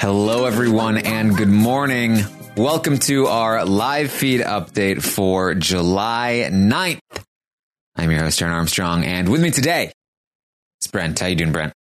Hello, everyone, and good morning. Welcome to our live feed update for July 9th. I'm your host, Taran Armstrong, and with me today is Brent. How you doing, Brent?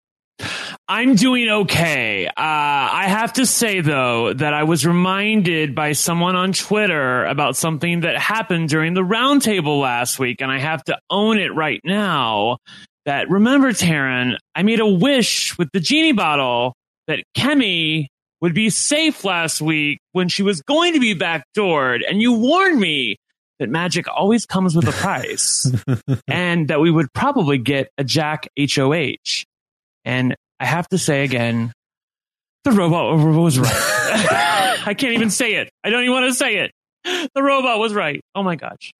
I'm doing okay. Uh, I have to say though that I was reminded by someone on Twitter about something that happened during the roundtable last week, and I have to own it right now. That remember, Taran, I made a wish with the genie bottle that Kemi would be safe last week when she was going to be backdoored, and you warned me that magic always comes with a price, and that we would probably get a Jack HOH. And I have to say again, the robot was right. I can't even say it. I don't even want to say it. The robot was right. Oh my gosh.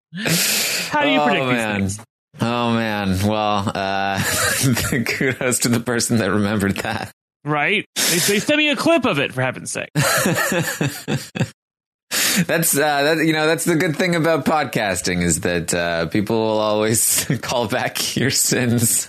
How do you oh, predict man. these things? Oh man. Well, uh, kudos to the person that remembered that. Right? They, they sent me a clip of it for heaven's sake. that's uh, that, you know that's the good thing about podcasting is that uh, people will always call back your sins.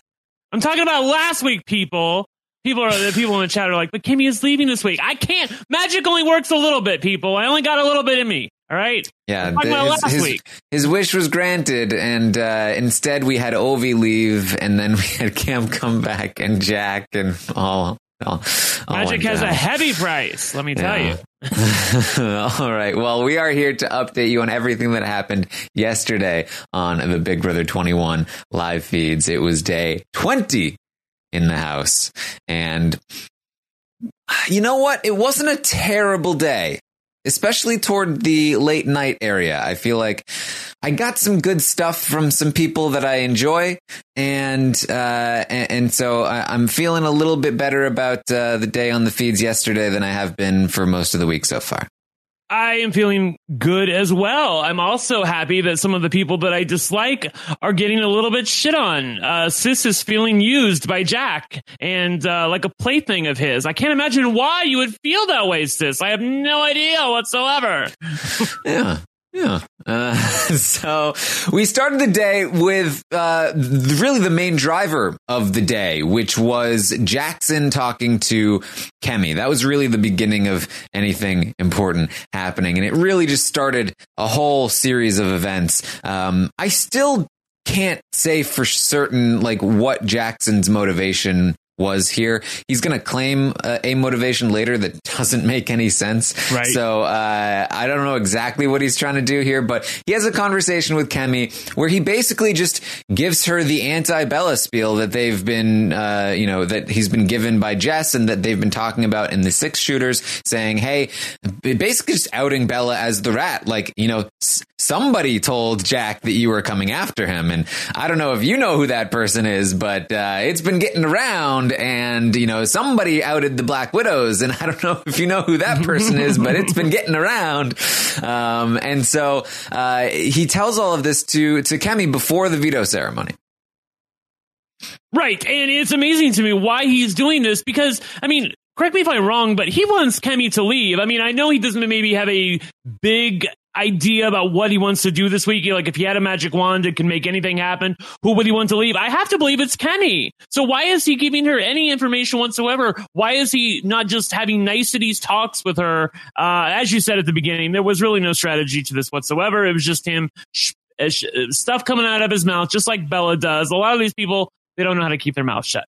I'm talking about last week, people. People are the people in the chat are like, but Kemi is leaving this week. I can't. Magic only works a little bit, people. I only got a little bit in me. All right. Yeah, about his, last his- week. his wish was granted, and uh, instead we had Ovi leave, and then we had Cam come back, and Jack, and all. All, all Magic has a heavy price. Let me tell Yeah. you. All right. Well, we are here to update you on everything that happened yesterday on the Big Brother 21 live feeds. It was day 20 in the house. And you know what? It wasn't a terrible day, especially toward the late night area. I feel like I got some good stuff from some people that I enjoy. And, uh, and, and so I, I'm feeling a little bit better about uh, the day on the feeds yesterday than I have been for most of the week so far. I am feeling good as well. I'm also happy that some of the people that I dislike are getting a little bit shit on. Uh, Sis is feeling used by Jack and uh, like a plaything of his. I can't imagine why you would feel that way, Sis. I have no idea whatsoever. Yeah. Yeah. Uh, so we started the day with uh, really the main driver of the day, which was Jackson talking to Kemi. That was really the beginning of anything important happening. And it really just started a whole series of events. Um, I still can't say for certain like what Jackson's motivation was here. He's going to claim uh, a motivation later that doesn't make any sense. Right. So uh, I don't know exactly what he's trying to do here, but he has a conversation with Kemi where he basically just gives her the anti-Bella spiel that they've been, uh, you know, that he's been given by Jess and that they've been talking about in the six shooters, saying, "Hey, basically just outing Bella as the rat. Like, you know, s- somebody told Jack that you were coming after him, and I don't know if you know who that person is, but uh, it's been getting around, and you know, somebody outed the Black Widows, and I don't know if you know who that person is, but it's been getting around. Um, and so uh, he tells all of this to to Kemi before the veto ceremony. Right. And it's amazing to me why he's doing this because, I mean, correct me if I'm wrong, but he wants Kemi to leave. I mean, I know he doesn't maybe have a big idea about what he wants to do this week. Like, if he had a magic wand that can make anything happen, who would he want to leave? I have to believe it's Kemi. So why is he giving her any information whatsoever? Why is he not just having niceties talks with her? Uh, as you said at the beginning, there was really no strategy to this whatsoever. It was just him. Sh- sh- stuff coming out of his mouth, just like Bella does. A lot of these people, they don't know how to keep their mouth shut.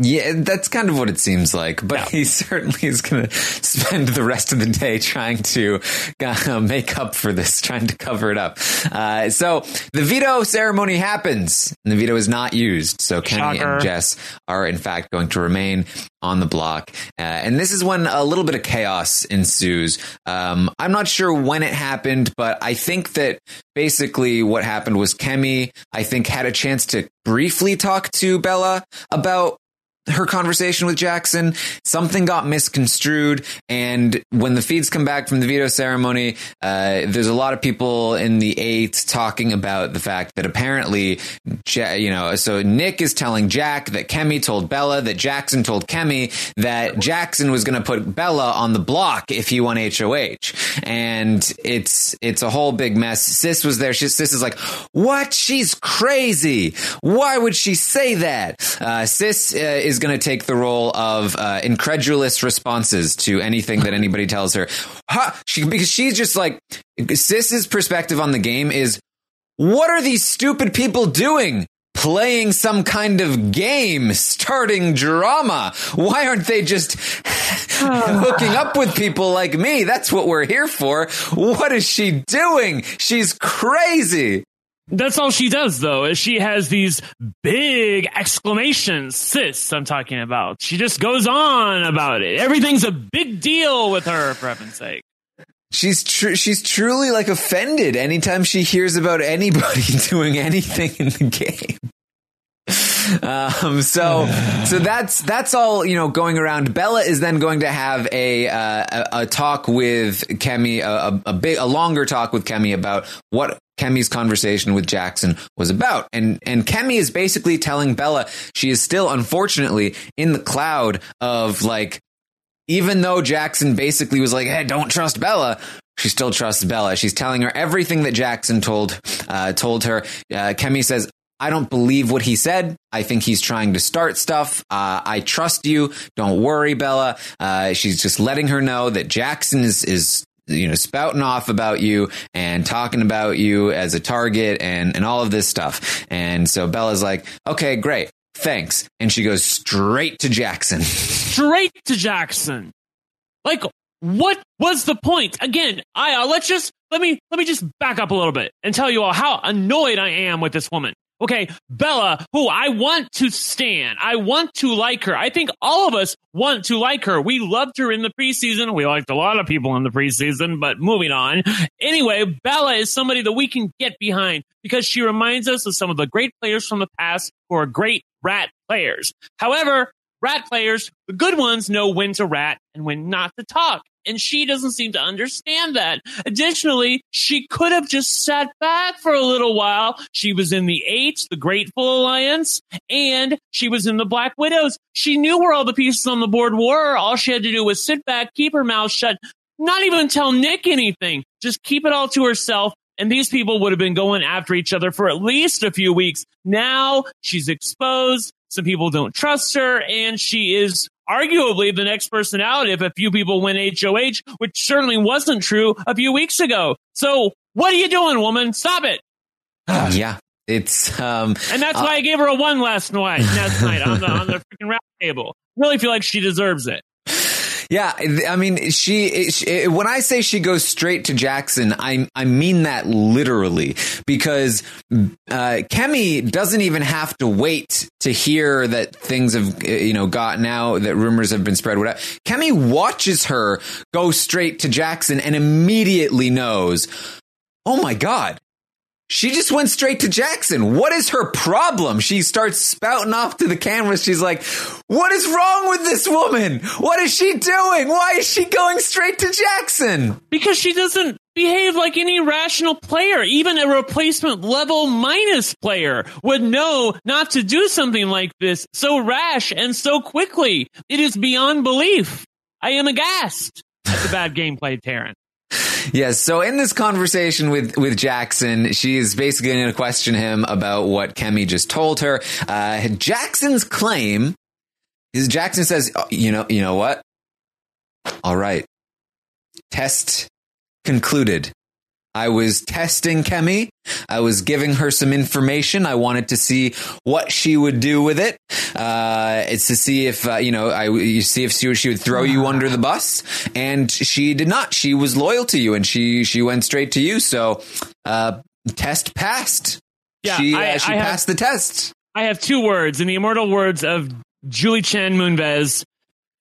Yeah, that's kind of what it seems like. But he certainly is going to spend the rest of the day trying to uh, make up for this, trying to cover it up. Uh, so the veto ceremony happens, and the veto is not used. So Kemi Shocker. and Jess are in fact going to remain on the block, uh, and this is when a little bit of chaos ensues. Um, I'm not sure when it happened, but I think that basically what happened was Kemi, I think, had a chance to briefly talk to Bella about her conversation with Jackson. Something got misconstrued. And when the feeds come back from the veto ceremony, uh, there's a lot of people in the eight talking about the fact that apparently, you know, so Nick is telling Jack that Kemi told Bella that Jackson told Kemi that Jackson was going to put Bella on the block if he won HOH. And it's, it's a whole big mess. Sis was there. She, Sis is like, what? She's crazy. Why would she say that? Uh, Sis uh, is going to take the role of uh, incredulous responses to anything that anybody tells her. She, because she's just like, Sis's perspective on the game is, what are these stupid people doing? Playing some kind of game, starting drama. Why aren't they just hooking up with people like me? That's what we're here for. What is she doing? She's crazy. That's all she does, though, is she has these big exclamations. Sis, I'm talking about. She just goes on about it. Everything's a big deal with her, for heaven's sake. She's tr- she's truly like offended anytime she hears about anybody doing anything in the game. Um, so, so that's, that's all, you know, going around. Bella is then going to have a, uh, a, a, talk with Kemi, a, a big, a longer talk with Kemi about what Kemi's conversation with Jackson was about. And, and Kemi is basically telling Bella she is still, unfortunately, in the cloud of like, even though Jackson basically was like, Hey, don't trust Bella. She still trusts Bella. She's telling her everything that Jackson told, uh, told her. Uh, Kemi says, I don't believe what he said. I think he's trying to start stuff. Uh, I trust you. Don't worry, Bella. Uh, she's just letting her know that Jackson is, is, you know, spouting off about you and talking about you as a target and, and all of this stuff. And so Bella's like, okay, great. Thanks. And she goes straight to Jackson. Straight to Jackson. Like, what was the point? Again, I, uh, let's just, let me, let me just back up a little bit and tell you all how annoyed I am with this woman. Okay, Bella, who I want to stand. I want to like her. I think all of us want to like her. We loved her in the preseason. We liked a lot of people in the preseason, but moving on. Anyway, Bella is somebody that we can get behind because she reminds us of some of the great players from the past who are great rat players. However, rat players, the good ones know when to rat and when not to talk and she doesn't seem to understand that. Additionally, she could have just sat back for a little while. She was in the Eight, the Grateful Alliance, and she was in the Black Widows. She knew where all the pieces on the board were. All she had to do was sit back, keep her mouth shut, not even tell Nick anything. Just keep it all to herself. And these people would have been going after each other for at least a few weeks. Now she's exposed. Some people don't trust her and she is arguably the next personality if a few people win HOH, which certainly wasn't true a few weeks ago. So what are you doing, woman? Stop it. yeah. It's um And that's uh, why I gave her a one last night last night on the on the freaking round table. Really feel like she deserves it. Yeah, I mean, she, she, when I say she goes straight to Jackson, I I mean that literally because uh, Kemi doesn't even have to wait to hear that things have you know gotten out that rumors have been spread. Whatever. Kemi watches her go straight to Jackson and immediately knows. Oh my God, she just went straight to Jackson. What is her problem? She starts spouting off to the cameras. She's like, what is wrong with this woman? What is she doing? Why is she going straight to Jackson? Because she doesn't behave like any rational player. Even a replacement level minus player would know not to do something like this so rash and so quickly. It is beyond belief. I am aghast at the bad gameplay, Taran. Yes. So in this conversation with with Jackson, she's basically going to question him about what Kemi just told her. Uh, Jackson's claim is Jackson says, oh, "You know, you know what? All right, test concluded. I was testing Kemi. I was giving her some information. I wanted to see what she would do with it. Uh, it's to see if uh, you know, I you see if she, she would throw you under the bus, and she did not. She was loyal to you, and she she went straight to you. So, uh, test passed. Yeah, she I, uh, she I passed have, the test. I have two words in the immortal words of Julie Chen Moonves: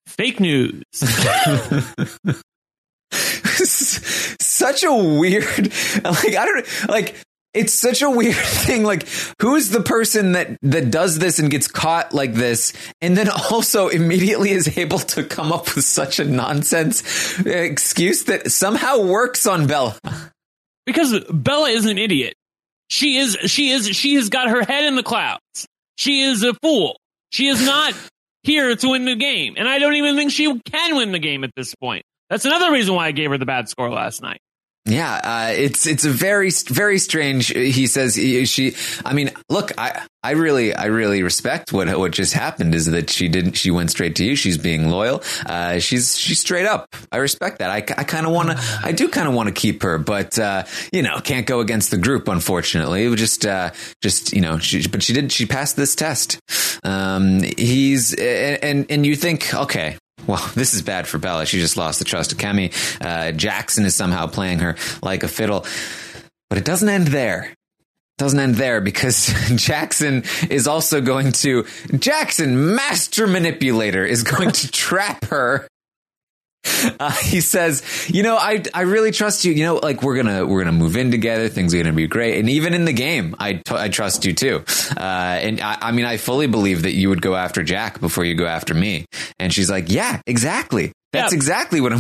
fake news. such a weird like I don't like it's such a weird thing. Like, who's the person that that does this and gets caught like this, and then also immediately is able to come up with such a nonsense uh, excuse that somehow works on Bella? Because Bella is an idiot. She is. She is. She has got her head in the clouds. She is a fool. She is not here to win the game, and I don't even think she can win the game at this point. That's another reason why I gave her the bad score last night. Yeah, uh, it's it's a very very strange. He says he, she. I mean, look, I I really I really respect what what just happened. Is that she didn't she went straight to you. She's being loyal. Uh, she's she's straight up. I respect that. I, I kind of want to. I do kind of want to keep her, but uh, you know, can't go against the group. Unfortunately, just uh, just you know. She, but she did. She passed this test. Um, he's and, and you think okay well, this is bad for Bella. She just lost the trust of Kemi. Uh, Jackson is somehow playing her like a fiddle. But it doesn't end there. It doesn't end there because Jackson is also going to, Jackson, master manipulator, is going to trap her uh, he says, "You know, I I really trust you. You know, like we're gonna we're gonna move in together. Things are gonna be great. And even in the game, I, t- I trust you too. Uh, and I, I mean, I fully believe that you would go after Jack before you go after me." And she's like, "Yeah, exactly. That's Yeah. exactly what I'm."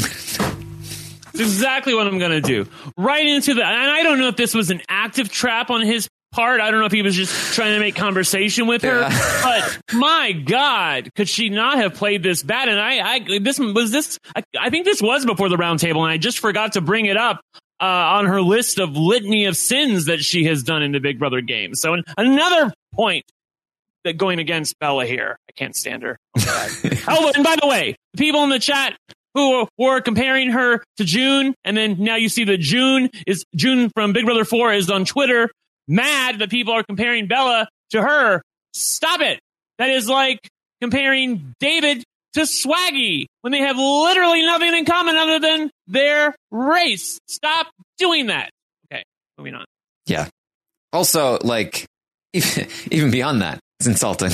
It's exactly what I'm going to do. Right into the, and I don't know if this was an active trap on his part. I don't know if he was just trying to make conversation with her, Yeah. but my God, could she not have played this bad? And I, I, this was this, I, I think this was before the round table and I just forgot to bring it up. Uh, on her list of litany of sins that she has done in the Big Brother game. So an, another point that going against Bella here. I can't stand her. Oh, oh, and by the way, the people in the chat who were comparing her to June, and then now you see that June is June from Big Brother 4 is on Twitter mad that people are comparing Bella to her. Stop it. That is like comparing David to Swaggy when they have literally nothing in common other than their race. Stop doing that. Okay, moving on. yeah. Also, like even, beyond that, it's insulting.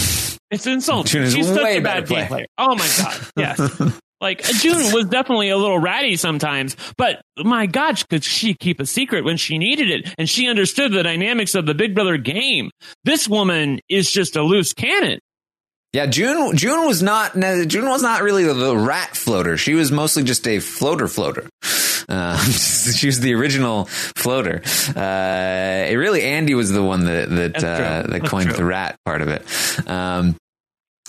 It's insulting. She's such a bad game player. Oh my god, yes. like June was definitely a little ratty sometimes, but my God, could she keep a secret when she needed it? And she understood the dynamics of the Big Brother game. This woman is just a loose cannon. Yeah, June. June was not. June was not really the rat floater. She was mostly just a floater floater. Uh, she was the original floater. Uh, it really, Andy was the one that that uh, that coined the rat part of it. Um,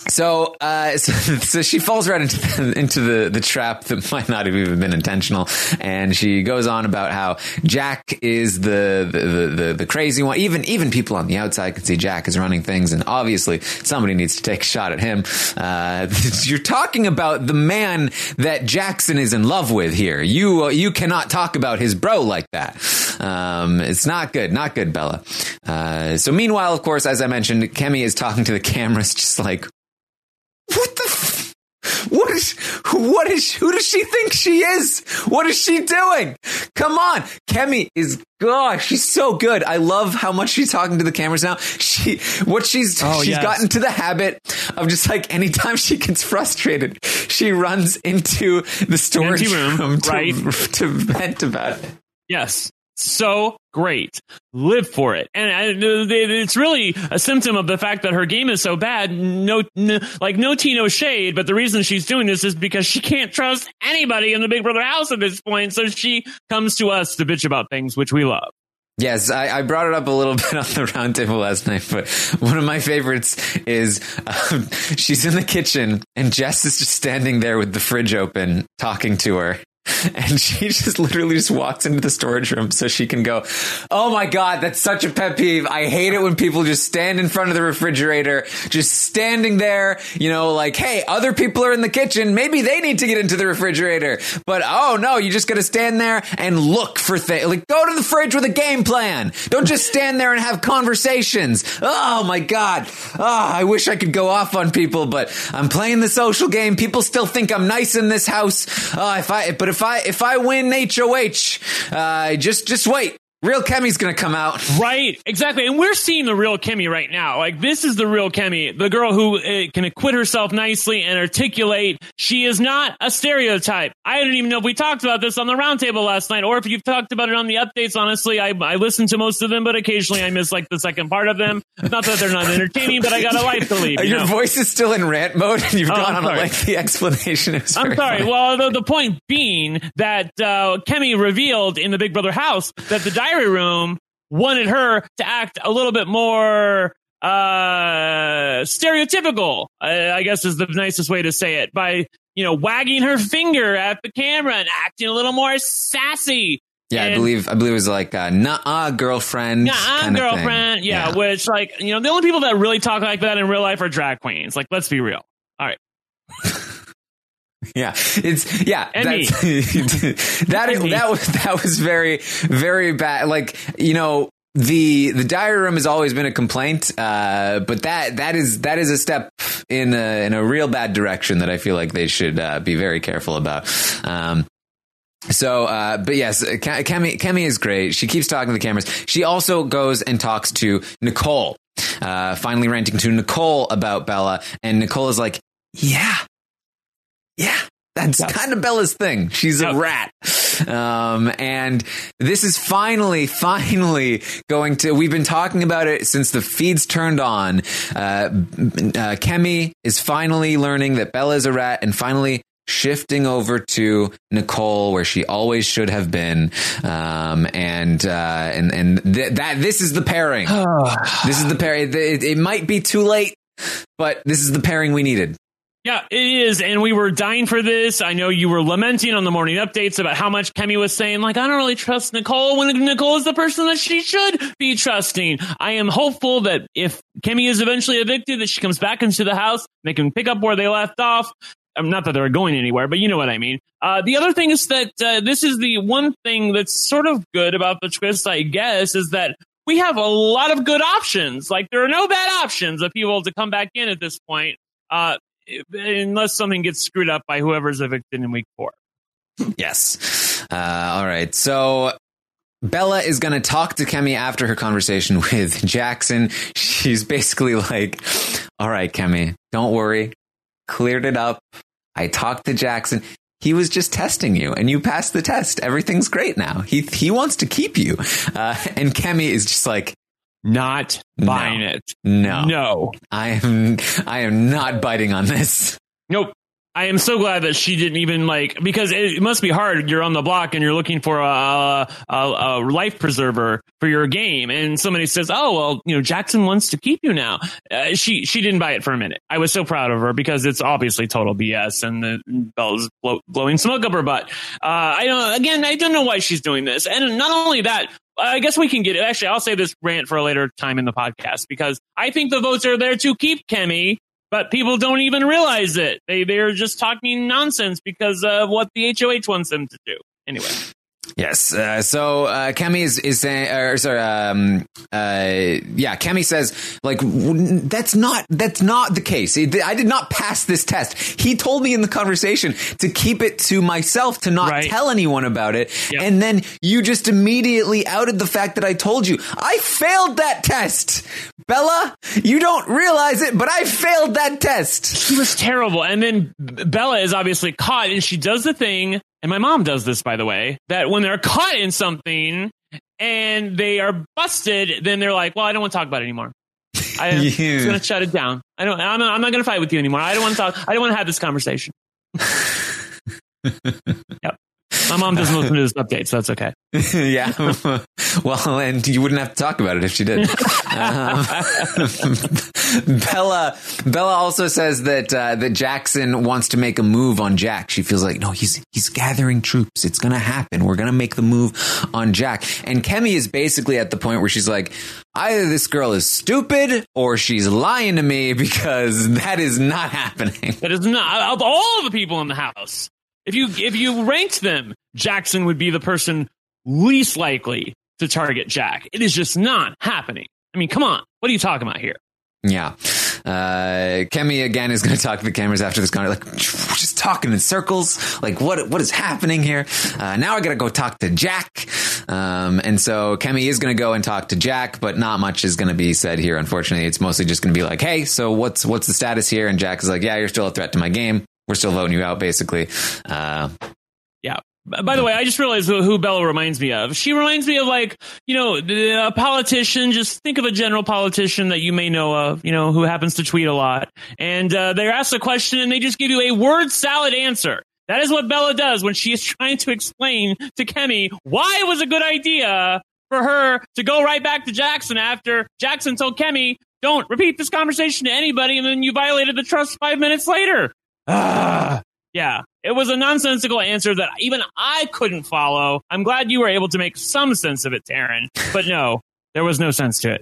so, uh, so, so she falls right into the, into the, the trap that might not have even been intentional, and she goes on about how Jack is the the, the, the crazy one. Even even people on the outside can see Jack is running things, and obviously somebody needs to take a shot at him. Uh, you're talking about the man that Jackson is in love with here. You uh, you cannot talk about his bro like that. Um, it's not good, not good, Bella. Uh, so meanwhile, of course, as I mentioned, Kemi is talking to the cameras, just like. What the? F- what is? What is? Who does she think she is? What is she doing? Come on, Kemi is. Gosh, she's so good. I love how much she's talking to the cameras now. She, what she's, Oh, she's yes. gotten to the habit of just like anytime she gets frustrated, she runs into the storage room, room to, right. to vent about it. Yes. So great. Live for it. And uh, it's really a symptom of the fact that her game is so bad. No, like no tea, no shade. But the reason she's doing this is because she can't trust anybody in the Big Brother house at this point. So she comes to us to bitch about things, which we love. Yes, I, I brought it up a little bit on the roundtable last night, but one of my favorites is um, she's in the kitchen and Jess is just standing there with the fridge open talking to her. And she just literally just walks into the storage room so she can go, Oh my God, that's such a pet peeve. I hate it when people just stand in front of the refrigerator, just standing there, you know, like, Hey, other people are in the kitchen. Maybe they need to get into the refrigerator. But oh no, you just got to stand there and look for things. Like, go to the fridge with a game plan. Don't just stand there and have conversations. Oh my God. Oh, I wish I could go off on people, but I'm playing the social game. People still think I'm nice in this house. Oh, if I, but if I, if I win HOH, uh, just, just wait. Real Kemi's gonna come out. Right, exactly. And we're seeing the real Kemi right now. Like, this is the real Kemi, the girl who uh, can acquit herself nicely and articulate. She is not a stereotype. I don't even know if we talked about this on the roundtable last night or if you've talked about it on the updates. Honestly, I, I listened to most of them, but occasionally I miss like the second part of them. Not that they're not entertaining, but I got a life to lead. you Your know? voice is still in rant mode, and you've Oh, gone I'm on a lengthy explanation. I'm sorry. funny. Well, the, the point being that uh, Kemi revealed in the Big Brother house that the diary room wanted her to act a little bit more uh, stereotypical. I, I guess is the nicest way to say it by you know wagging her finger at the camera and acting a little more sassy. yeah, I believe I believe it was like uh, "nah, girlfriend." Yeah, thing. girlfriend. Yeah, which like you know the only people that really talk like that in real life are drag queens. Like, let's be real. All right. Yeah, it's yeah. Me. that's, that that was that was very very bad. Like you know. The the diary room has always been a complaint, uh, but that that is that is a step in a in a real bad direction that I feel like they should uh, be very careful about. Um, so, uh, but yes, Kemi, Kemi is great. She keeps talking to the cameras. She also goes and talks to Nicole, uh, finally ranting to Nicole about Bella. And Nicole is like, yeah, that's Yes. kind of Bella's thing. She's a Yep. rat. Um, and this is finally, finally going to, we've been talking about it since the feeds turned on. Uh, uh, Kemi is finally learning that Bella is a rat and finally shifting over to Nicole where she always should have been. Um, and, uh, and, and th- that, this is the pairing. this is the pairing. It, it might be too late, but this is the pairing we needed. Yeah, it is. And we were dying for this. I know you were lamenting on the morning updates about how much Kemi was saying, like, I don't really trust Nicole when Nicole is the person that she should be trusting. I am hopeful that if Kemi is eventually evicted, that she comes back into the house. They can pick up where they left off. Um, not that they're going anywhere, but you know what I mean. Uh, the other thing is that uh, this is the one thing that's sort of good about the twist, I guess, is that we have a lot of good options. Like there are no bad options of people to come back in at this point. Uh, unless something gets screwed up by whoever's evicted in week four. Yes. Uh, all right. So Bella is going to talk to Kemi after her conversation with Jackson. She's basically like, all right, Kemi, don't worry. Cleared it up. I talked to Jackson. He was just testing you and you passed the test. Everything's great now. He, he wants to keep you. Uh, and Kemi is just like, Not No. buying it. no, No. I am, I am not biting on this. Nope. I am so glad that she didn't even like because it must be hard. You're on the block and you're looking for a, a, a life preserver for your game, and somebody says, "Oh well, you know Jackson wants to keep you now." Uh, she she didn't buy it for a minute. I was so proud of her because it's obviously total BS, and the Bella's blow, blowing smoke up her butt. Uh, I don't. Again, I don't know why she's doing this, and not only that. I guess we can get it. Actually, I'll say this rant for a later time in the podcast because I think the votes are there to keep Kemi but people don't even realize it. They they're just talking nonsense because of what the HOH wants them to do. Anyway, Yes. Uh, so uh, Kemi is is saying, or sorry, um, uh, yeah, Kemi says like w- that's not that's not the case. It- I did not pass this test. He told me in the conversation to keep it to myself, to not Right. tell anyone about it, Yep. and then you just immediately outed the fact that I told you I failed that test. Bella, you don't realize it, but I failed that test. she was terrible. And then Bella is obviously caught, and she does the thing. And my mom does this, by the way, that when they're caught in something and they are busted, then they're like, "Well, I don't want to talk about it anymore." I, am Yeah. just going to shut it down. I don't. I'm, I'm not going to fight with you anymore. I don't want to talk. I don't want to have this conversation. yep. My mom doesn't listen to this update, so that's okay. yeah. well, and you wouldn't have to talk about it if she did. Um, Bella Bella also says that uh, that Jackson wants to make a move on Jack. She feels like no, he's he's gathering troops. It's gonna happen. We're gonna make the move on Jack. And Kemi is basically at the point where she's like, either this girl is stupid or she's lying to me because that is not happening. That is not of all the people in the house. If you if you ranked them, Jackson would be the person least likely to target Jack. It is just not happening. I mean, come on. What are you talking about here? Yeah. Uh, Kemi again is going to talk to the cameras after this conversation, like just talking in circles. Like what what is happening here? Uh, now I got to go talk to Jack. Um, and so Kemi is going to go and talk to Jack, but not much is going to be said here. Unfortunately, it's mostly just going to be like, "Hey, so what's what's the status here?" And Jack is like, "Yeah, you're still a threat to my game. We're still voting you out, basically." Uh, yeah. By the way, I just realized who Bella reminds me of. She reminds me of like, you know, a politician. Just think of a general politician that you may know of, you know, who happens to tweet a lot. And uh, they're asked a question and they just give you a word salad answer. That is what Bella does when she is trying to explain to Kemi why it was a good idea for her to go right back to Jackson after Jackson told Kemi, don't repeat this conversation to anybody, and then you violated the trust five minutes later. Ah, yeah, it was a nonsensical answer that even I couldn't follow. I'm glad you were able to make some sense of it, Taran. But no, there was no sense to it.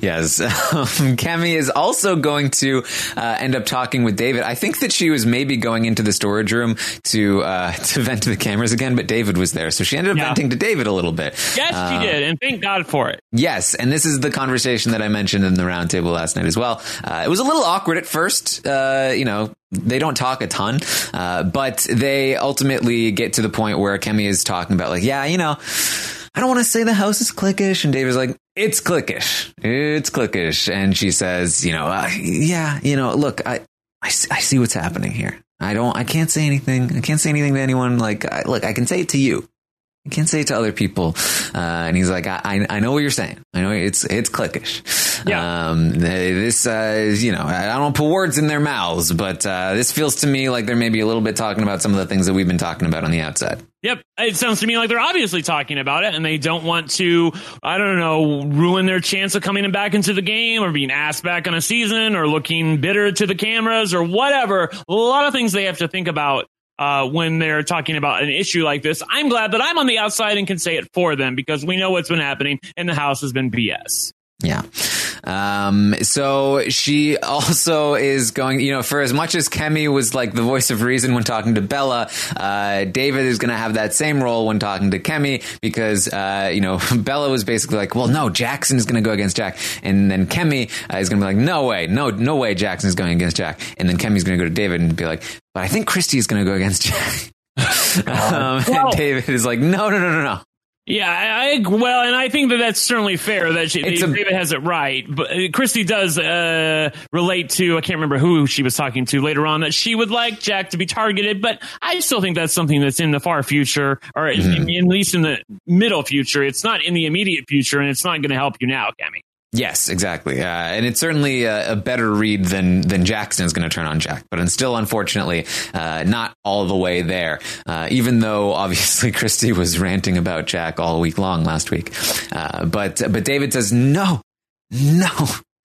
Yes. Um, Kemi is also going to uh, end up talking with David. I think that she was maybe going into the storage room to uh, to vent to the cameras again, but David was there. So she ended up yeah. venting to David a little bit. Yes, uh, she did. And thank God for it. Yes. And this is the conversation that I mentioned in the roundtable last night as well. Uh, it was a little awkward at first. Uh, you know, they don't talk a ton, uh, but they ultimately get to the point where Kemi is talking about like, yeah, you know, I don't want to say the house is cliquish. And David's like, it's cliquish. It's cliquish. And she says, you know, uh, yeah, you know, look, I, I, I, see what's happening here. I don't, I can't say anything. I can't say anything to anyone. Like, I, look, I can say it to you. I can't say it to other people. Uh, and he's like, I, I know what you're saying. I know it's, it's cliquish. Yeah. Um, this, uh, you know, I don't put words in their mouths, but, uh, this feels to me like they're maybe a little bit talking about some of the things that we've been talking about on the outside. Yep. It sounds to me like they're obviously talking about it and they don't want to, I don't know, ruin their chance of coming back into the game or being asked back on a season or looking bitter to the cameras or whatever. A lot of things they have to think about uh, when they're talking about an issue like this. I'm glad that I'm on the outside and can say it for them because we know what's been happening and the house has been BS. Yeah. Um, so she also is going, you know, for as much as Kemi was like the voice of reason when talking to Bella, uh, David is going to have that same role when talking to Kemi because, uh, you know, Bella was basically like, well, no, Jackson is going to go against Jack. And then Kemi uh, is going to be like, no way, no, no way Jackson is going against Jack. And then Kemi's going to go to David and be like, but I think Christie is going to go against Jack. um, well, and David is like, no, no, no, no, no. Yeah, I, well, and I think that that's certainly fair that she, David has it right. But uh, Christie does uh, relate to I can't remember who she was talking to later on that she would like Jack to be targeted, but I still think that's something that's in the far future, or mm-hmm. at least in the middle future. It's not in the immediate future, and it's not going to help you now, Kemi. Yes, exactly, uh, and it's certainly a, a, better read than than Jackson is going to turn on Jack, but it's still unfortunately uh, not all the way there. Uh, even though obviously Christie was ranting about Jack all week long last week, uh, but but David says no, no,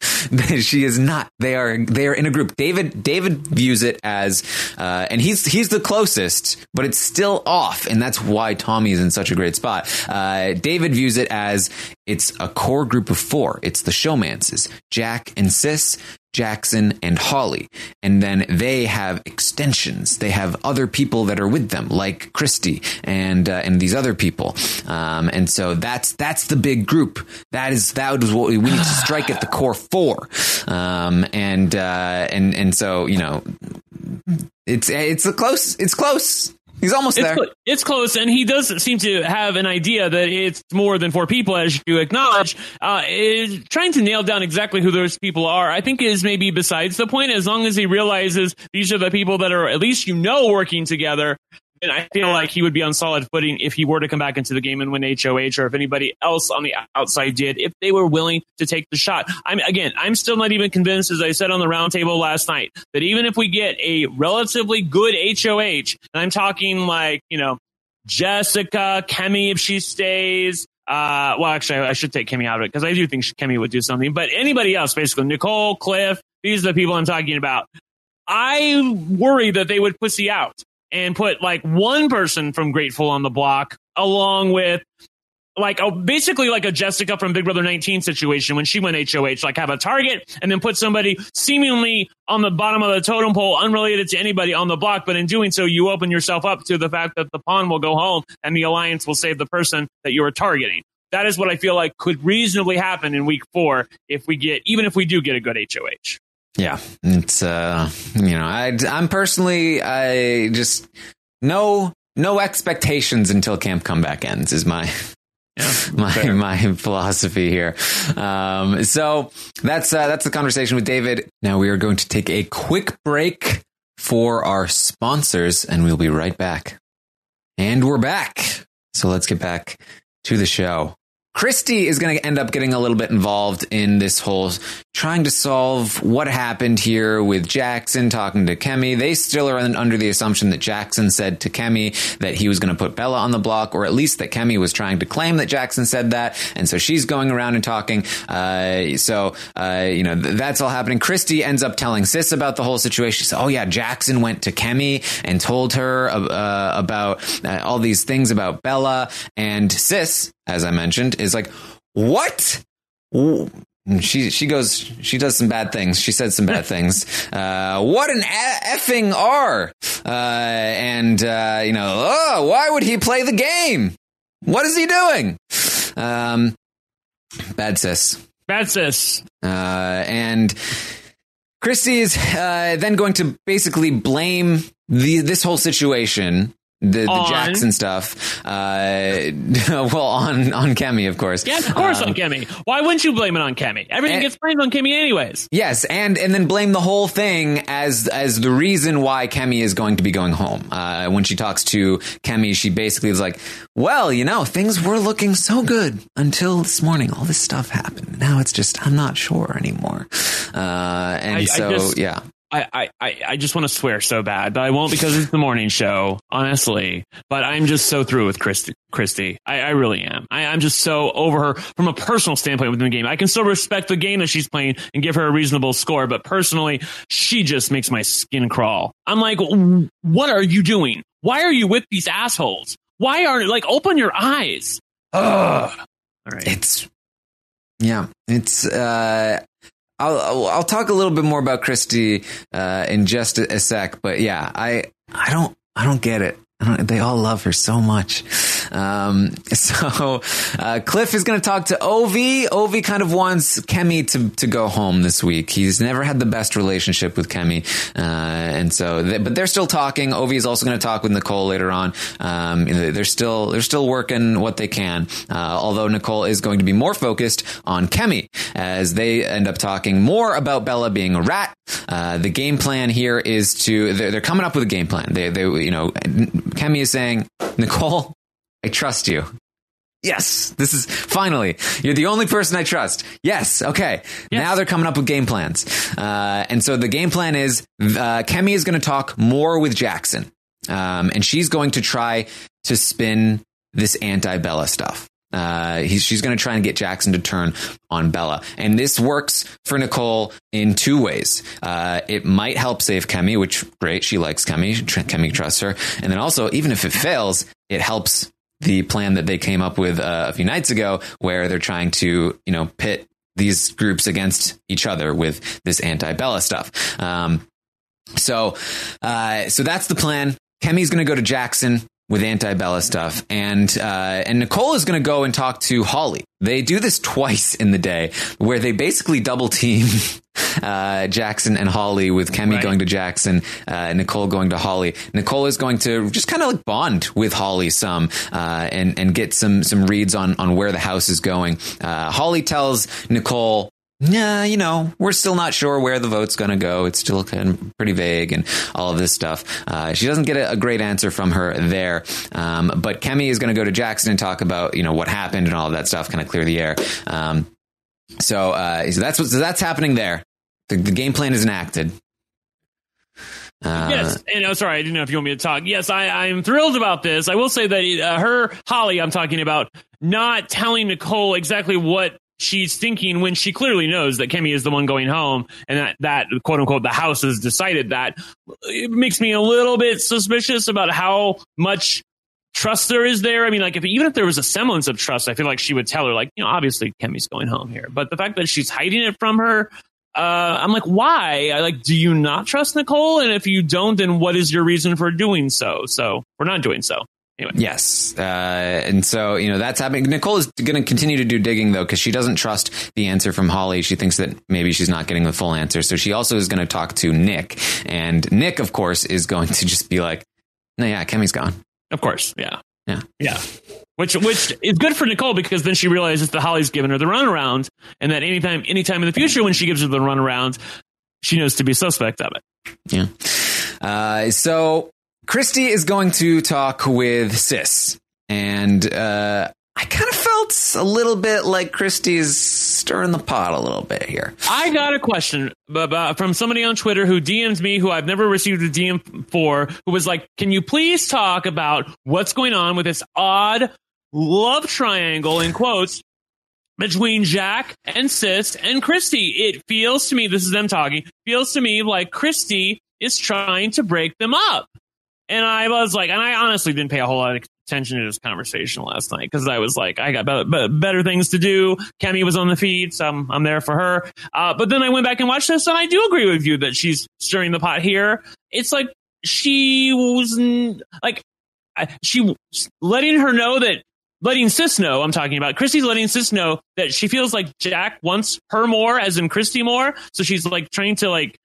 she is not. They are they are in a group. David David views it as, uh, and he's he's the closest, but it's still off, and that's why Tommy is in such a great spot. Uh, David views it as it's a core group of four. It's the showmances, Jack and Sis, Jackson and Holly. And then they have extensions. They have other people that are with them, like Christie and uh, and these other people. Um, and so that's that's the big group. That is that was what we, we need to strike at the core four. Um, and uh, and and so you know, it's it's a close. It's close. He's almost it's there. Cl- it's close, and he does seem to have an idea that it's more than four people, as you acknowledge. Uh, trying to nail down exactly who those people are, I think, is maybe besides the point. As long as he realizes these are the people that are at least you know working together, and I feel like he would be on solid footing if he were to come back into the game and win HOH, or if anybody else on the outside did, if they were willing to take the shot. I'm again, I'm still not even convinced, as I said on the roundtable last night, that even if we get a relatively good HOH, and I'm talking like you know Jessica, Kemi if she stays. Uh, well, actually, I should take Kemi out of it because I do think Kemi would do something. But anybody else, basically, Nicole, Cliff, these are the people I'm talking about. I worry that they would pussy out and put like one person from Grateful on the block along with like a, basically like a Jessica from Big Brother 19 situation when she went HOH, like have a target and then put somebody seemingly on the bottom of the totem pole, unrelated to anybody on the block. But in doing so, you open yourself up to the fact that the pawn will go home and the alliance will save the person that you are targeting. That is what I feel like could reasonably happen in week four if we get, even if we do get a good HOH. Yeah, it's uh, you know, I I'm personally I just no no expectations until camp comeback ends is my Yeah, my fair. my philosophy here. Um, so that's uh, that's the conversation with David. Now we are going to take a quick break for our sponsors, and we'll be right back. And we're back. So let's get back to the show. Christie is going to end up getting a little bit involved in this whole trying to solve what happened here with Jackson talking to Kemi. They still are under the assumption that Jackson said to Kemi that he was going to put Bella on the block, or at least that Kemi was trying to claim that Jackson said that. And so she's going around and talking. Uh, so, uh, you know, th- that's all happening. Christie ends up telling Sis about the whole situation. Said, Oh yeah, Jackson went to Kemi and told her uh, about uh, all these things about Bella. And Sis, as I mentioned, is like, what? She she goes she does some bad things. She said some bad things. Uh, what an a- effing R! Uh, and uh, you know, oh, why would he play the game? What is he doing? Um, bad sis. Bad sis. Uh, and Christie is uh, then going to basically blame the this whole situation. The, the On? Jackson stuff, uh, well, on on Kemi, of course. Yes, of course Um, on Kemi. Why wouldn't you blame it on Kemi? Everything And- gets blamed on Kemi anyways. Yes, and and then blame the whole thing as as the reason why Kemi is going to be going home. Uh, when she talks to Kemi, she basically is like, "Well, you know, things were looking so good until this morning. All this stuff happened. Now it's just I'm not sure anymore." Uh, and I- I so, just- yeah, I, I, I, just want to swear so bad, but I won't because it's the morning show, honestly. But I'm just so through with Christie. Christie. I, I really am. I, I'm just so over her from a personal standpoint within the game. I can still respect the game that she's playing and give her a reasonable score, but personally, she just makes my skin crawl. I'm like, what are you doing? Why are you with these assholes? Why aren't like open your eyes? Ugh. All right. it's yeah, it's. Uh, I'll, I'll talk a little bit more about Christie uh, in just a, sec, but yeah, I I don't I don't get it. Don't, they all love her so much. Um, so uh, Cliff is going to talk to Ovi. Ovi kind of wants Kemi to to go home this week. He's never had the best relationship with Kemi, uh, and so they, but they're still talking. Ovi is also going to talk with Nicole later on. Um, they're still they're still working what they can. Uh, although Nicole is going to be more focused on Kemi as they end up talking more about Bella being a rat. Uh, the game plan here is to they're, they're coming up with a game plan. They they you know Kemi is saying Nicole, I trust you. Yes, this is finally you're the only person I trust. Yes, okay. Now they're coming up with game plans, uh, and so the game plan is uh, Kemi is going to talk more with Jackson, um, and she's going to try to spin this anti Bella stuff. Uh, he's, she's going to try and get Jackson to turn on Bella. And this works for Nicole in two ways. Uh, it might help save Kemi, which great. She likes Kemi. Kemi trusts her. And then also, even if it fails, it helps the plan that they came up with uh, a few nights ago where they're trying to, you know, pit these groups against each other with this anti-Bella stuff. Um, so, uh, so that's the plan. Kemi's going to go to Jackson with anti-Bella stuff, and uh, and Nicole is going to go and talk to Holly. They do this twice in the day, where they basically double team uh, Jackson and Holly, with Kemi Right. going to Jackson, uh, Nicole going to Holly. Nicole is going to just kind of like bond with Holly some, uh, and and get some some reads on on where the house is going. Uh, Holly tells Nicole yeah, you know, we're still not sure where the vote's going to go. It's still pretty vague and all of this stuff. Uh, she doesn't get a, a great answer from her there. Um, but Kemi is going to go to Jackson and talk about, you know, what happened and all of that stuff, kind of clear the air. Um, so, uh, so that's what, so that's happening there. The, the game plan is enacted. Uh, Yes, and oh, sorry, I didn't know if you want me to talk. Yes, I, I'm thrilled about this. I will say that uh, her Holly, I'm talking about, not telling Nicole exactly what she's thinking when she clearly knows that Kemi is the one going home, and that that quote unquote the house has decided that. It makes me a little bit suspicious about how much trust there is there. I mean, like if even if there was a semblance of trust, I feel like she would tell her, like you know, obviously Kemi's going home here, but the fact that she's hiding it from her uh, I'm like, why? I like, do you not trust Nicole? And if you don't, then what is your reason for doing so? So we're not doing so. Anyway. Yes. Uh, and so, you know, that's happening. Nicole is going to continue to do digging, though, because she doesn't trust the answer from Holly. She thinks that maybe she's not getting the full answer. So she also is going to talk to Nick. And Nick, of course, is going to just be like, no, yeah, Kemi's gone. Of course, yeah, Yeah. yeah. Which which is good for Nicole because then she realizes that Holly's giving her the runaround, and that anytime anytime in the future when she gives her the runaround, she knows to be suspect of it. Yeah. Uh, so Christie is going to talk with Sis. And uh, I kind of felt a little bit like Christie's stirring the pot a little bit here. I got a question from somebody on Twitter who DMs me, who I've never received a DM for, who was like, "Can you please talk about what's going on with this odd love triangle in quotes between Jack and Sis and Christie? It feels to me, this is them talking, feels to me like Christie is trying to break them up." And I was like, and I honestly didn't pay a whole lot of attention to this conversation last night because I was like, I got be- be- better things to do. Kemi was on the feed, so I'm, I'm there for her. Uh, but then I went back and watched this, and I do agree with you that she's stirring the pot here. It's like she was like, she letting her know that. Letting Sis know, I'm talking about. Christie's letting Sis know that she feels like Jack wants her more, as in Christie more. So she's like trying to like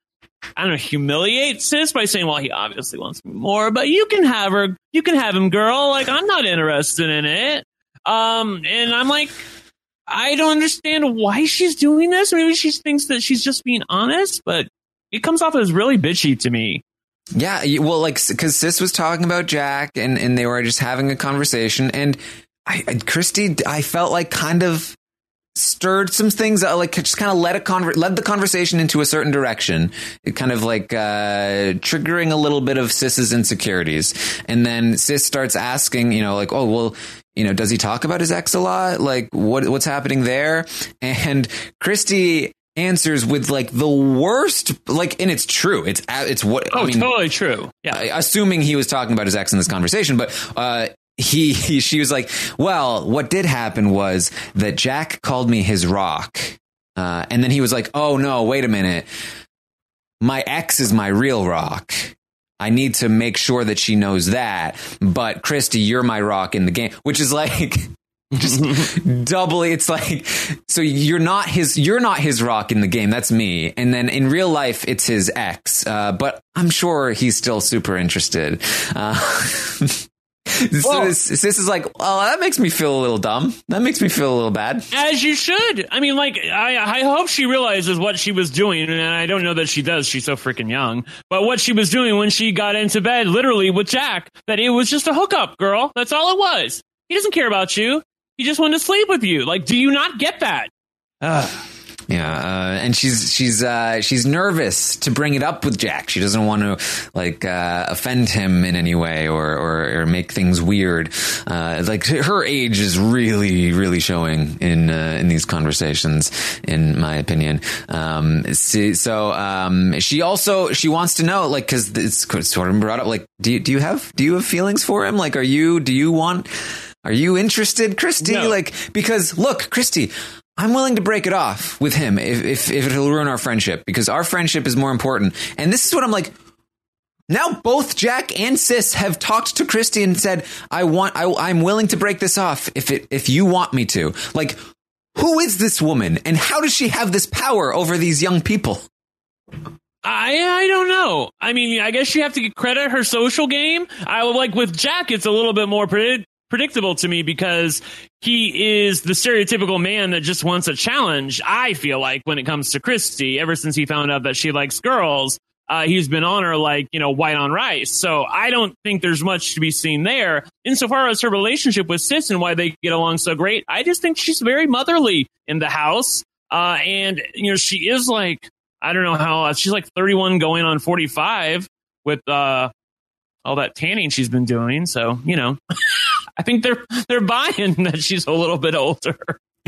I don't know, humiliate sis by saying, well, he obviously wants more, but you can have her, you can have him, girl. Like, I'm not interested in it. Um, and I'm like, I don't understand why she's doing this. Maybe she thinks that she's just being honest, but it comes off as really bitchy to me. Yeah, well, like because Sis was talking about Jack, and and they were just having a conversation, and I, I Christie, I felt like kind of stirred some things, uh, like just kind of led a conver- led the conversation into a certain direction, it kind of like uh, triggering a little bit of Sis's insecurities, and then Sis starts asking, you know, like, oh well. You know, does he talk about his ex a lot? Like, what what's happening there? And Christie answers with like the worst, like, and it's true. It's it's what Oh, I mean, totally true. Yeah. assuming he was talking about his ex in this conversation, but uh, he, he she was like, "Well, what did happen was that Jack called me his rock." Uh, and then he was like, "Oh no, wait a minute. My ex is my real rock. I need to make sure that she knows that. But Christie, you're my rock in the game." Which is like just doubly it's like so you're not his you're not his rock in the game that's me and then in real life it's his ex uh, but i'm sure he's still super interested uh, so Well- this, this is like oh that makes me feel a little dumb that makes me feel a little bad As you should. I mean, like, I, I hope she realizes what she was doing, and I don't know that she does. She's so freaking young. But what she was doing when she got into bed, literally with Jack, that it was just a hookup, girl. That's all it was. He doesn't care about you. He just wanted to sleep with you. Like, do you not get that? Yeah, uh, and she's she's uh, she's nervous to bring it up with Jack. She doesn't want to like uh, offend him in any way or or, or make things weird. Uh, like her age is really really showing in uh, in these conversations, in my opinion. Um, see, so um, she also she wants to know like because it's sort of brought up like do you, do you have do you have feelings for him? Like are you do you want are you interested, Christie? No. Like because look, Christie. I'm willing to break it off with him if, if, if it'll ruin our friendship because our friendship is more important. And this is what I'm like. Now both Jack and Sis have talked to Christie and said, I want, I, I'm willing to break this off if it, if you want me to. Like, who is this woman and how does she have this power over these young people? I I don't know. I mean, I guess you have to credit her social game. I like with Jack, it's a little bit more predi- predictable to me because he is the stereotypical man that just wants a challenge. I feel like when it comes to Christie, ever since he found out that she likes girls, uh, he's been on her like you know white on rice. So I don't think there's much to be seen there. Insofar as her relationship with Sis and why they get along so great, I just think she's very motherly in the house. Uh, and you know she is like I don't know how she's like 31 going on 45 with uh, all that tanning she's been doing. So you know, I think they're they're buying that she's a little bit older.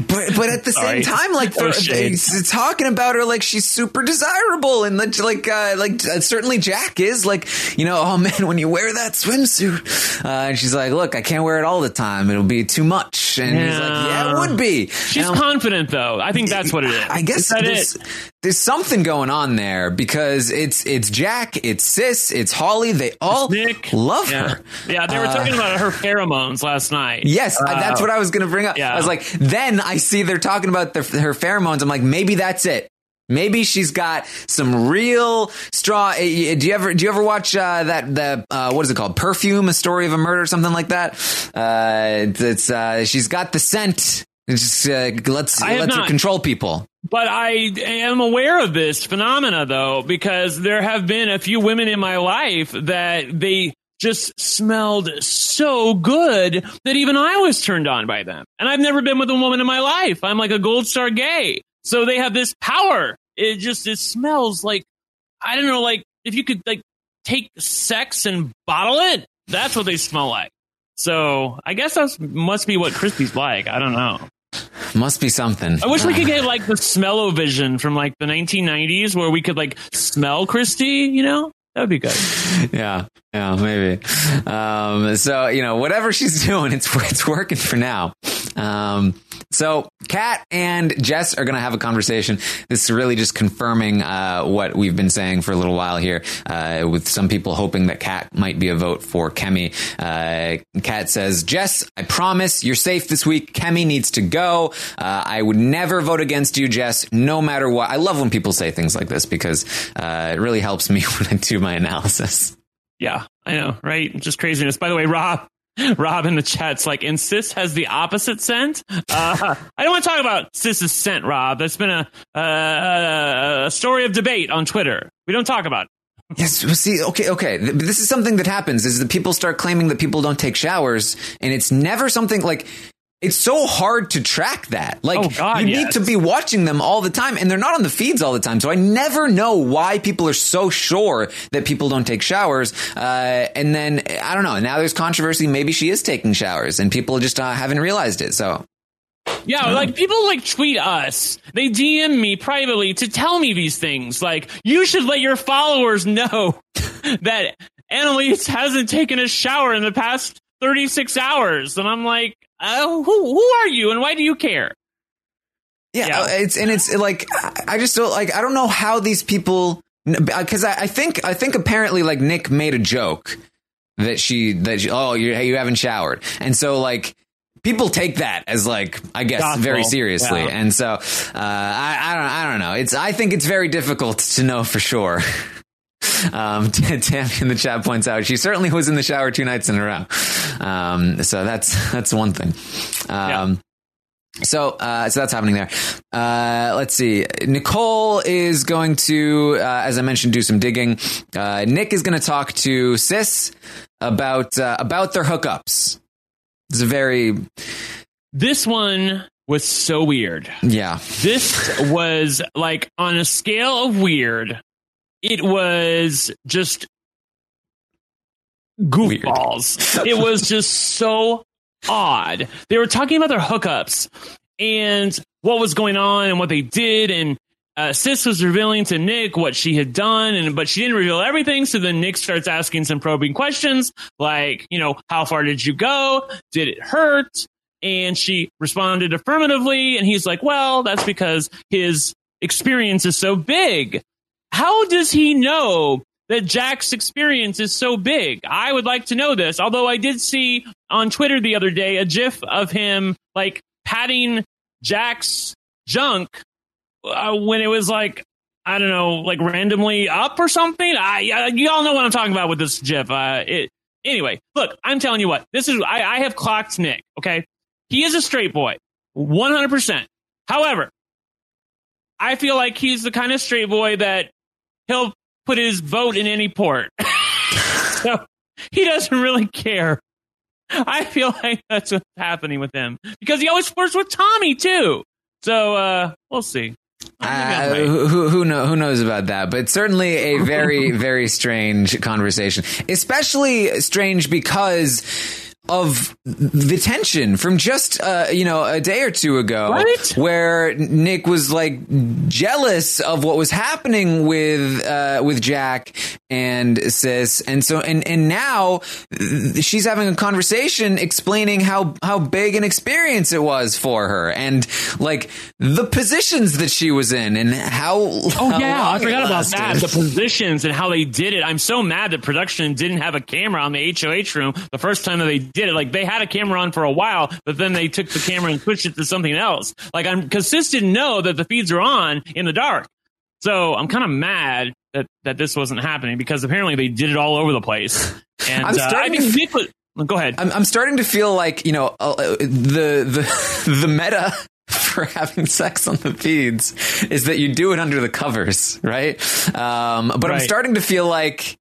But but at the Sorry. same time, like Oh, they're, talking about her like she's super desirable, and like like uh, like uh, certainly Jack is like you know oh man when you wear that swimsuit, uh, and she's like look I can't wear it all the time it'll be too much, and he's like yeah it would be. She's confident though. I think that's what it is. I guess Is that it? There's something going on there because it's it's Jack, it's Sis, it's Holly. They all Nick. love Yeah. her. Yeah, they were Uh, talking about her pheromones last night. Yes, Uh, that's what I was going to bring up. yeah. I was like, then I see they're talking about the, her pheromones. I'm like, maybe that's it. Maybe she's got some real straw. eh, Do you ever do you ever watch uh, that the uh, what is it called? Perfume, a story of a murder, something like that. Uh, it's uh, she's got the scent. It's just uh, let's I let's not. control people. But I am aware of this phenomena though, because there have been a few women in my life that they just smelled so good that even I was turned on by them. And I've never been with a woman in my life. I'm like a gold star gay. So they have this power. It just, it smells like, I don't know, like if you could like take sex and bottle it, that's what they smell like. So I guess that must be what Christie's like. I don't know. Must be something. I wish we could get like the smell-o-vision from like the 1990s where we could like smell Christie, you know? That would be good. yeah, yeah, maybe. Um, so you know, whatever she's doing, it's it's working for now. Um, so Kat and Jess are going to have a conversation. This is really just confirming uh, what we've been saying for a little while here, uh, with some people hoping that Kat might be a vote for Kemi. Uh, Kat says, "Jess, I promise you're safe this week. Kemi needs to go. Uh, I would never vote against you, Jess, no matter what." I love when people say things like this because uh, it really helps me when I do my analysis. Yeah, I know, right? Just craziness. By the way, Rob, Rob in the chat's like, and sis has the opposite scent. Uh, I don't want to talk about sis's scent, Rob. That's been a, a, a story of debate on Twitter. We don't talk about it. Yes, see, okay, okay. This is something that happens is that people start claiming that people don't take showers, and it's never something like it's so hard to track that. Like Oh, God, you yes. need to be watching them all the time, and they're not on the feeds all the time. So I never know why people are so sure that people don't take showers. Uh, and then I don't know. Now there's controversy. Maybe she is taking showers, and people just uh, haven't realized it. So Yeah, like people like tweet us. They DM me privately to tell me these things. Like, you should let your followers know that Analyse hasn't taken a shower in the past 36 hours. And I'm like, oh, who, who are you and why do you care? Yeah, Yeah. uh, it's and it's like I- I just don't like I don't know how these people because I, I think I think apparently like Nick made a joke that she that she, oh you you haven't showered and so like people take that as like I guess Gospel. very seriously Yeah. and so uh, I I don't I don't know it's I think it's very difficult to know for sure. Um, Tammy in the chat points out she certainly was in the shower two nights in a row. Um, so that's that's one thing. Um, so, uh, so that's happening there. Uh, let's see. Nicole is going to, uh, as I mentioned, do some digging. Uh, Nick is going to talk to Sis about uh, about their hookups. It's a very, This one was so weird. yeah, This was like on a scale of weird, it was just goofballs. it was just so odd. They were talking about their hookups and what was going on and what they did and uh, Sis was revealing to Nick what she had done, and but she didn't reveal everything. So then Nick starts asking some probing questions, like, you know, how far did you go? Did it hurt? And she responded affirmatively, and he's like, well, that's because his experience is so big. How does he know that Jack's experience is so big? I would like to know this. Although I did see on Twitter the other day a GIF of him like patting Jack's junk uh, when it was like I don't know, like randomly up or something. I uh, you all know what I'm talking about with this GIF. Uh, it anyway. Look, I'm telling you what. This is I, I have clocked Nick. Okay, he is a straight boy, 100. percent However, I feel like he's the kind of straight boy that he'll put his vote in any port. so he doesn't really care. I feel like that's what's happening with him because he always flirts with Tommy too. So uh, we'll see. Uh, who who know who knows about that? But certainly a very very strange conversation, especially strange because of the tension from just uh, you know a day or two ago, Right. where Nick was like jealous of what was happening with uh, with Jack and Sis, and so and and now she's having a conversation explaining how how big an experience it was for her, and like the positions that she was in, and how Oh yeah, I forgot about that. The positions and how they did it. I'm so mad that production didn't have a camera on the HOH room the first time that they did it. Like they had a camera on for a while, but then they took the camera and pushed it to something else. Like I'm because Sis didn't know that the feeds are on in the dark. So I'm kind of mad that that this wasn't happening because apparently they did it all over the place. And I'm uh, I starting think to- was. Go ahead. I'm, I'm starting to feel like you know uh, uh, the the the meta for having sex on the feeds is that you do it under the covers, right? Um, but I'm starting to feel like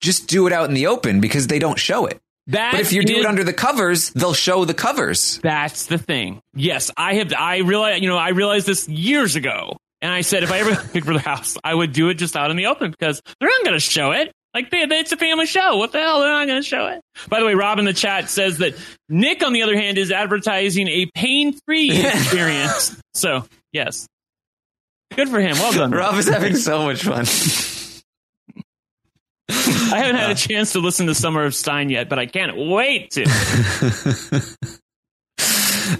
just do it out in the open because they don't show it. That But if you do is- it under the covers, they'll show the covers. That's the thing. Yes, I have. I realize. You know, I realized this years ago, and I said if I ever had for the house, I would do it just out in the open because they're not going to show it. Like they, they- it's a family show. What the hell? They're not going to show it. By the way, Rob in the chat says that Nick, on the other hand, is advertising a pain-free experience. so yes, good for him. Well done. Rob is having so much fun. I haven't had a chance to listen to Summer of Stein yet, but I can't wait to.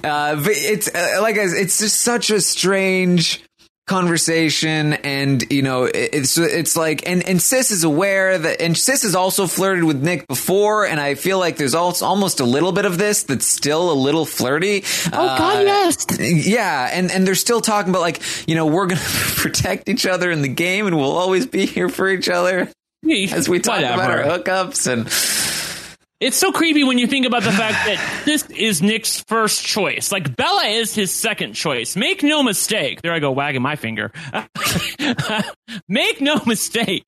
Uh, but it's uh, like it's just such a strange conversation and you know it's it's like and and sis is aware that and sis has also flirted with nick before and i feel like there's also almost a little bit of this that's still a little flirty oh God, yes. yeah and and they're still talking about like you know we're gonna protect each other in the game and we'll always be here for each other as we talk about our hookups and It's so creepy when you think about the fact that this is Nick's first choice. Like Bella is his second choice. Make no mistake. There I go wagging my finger. Make no mistake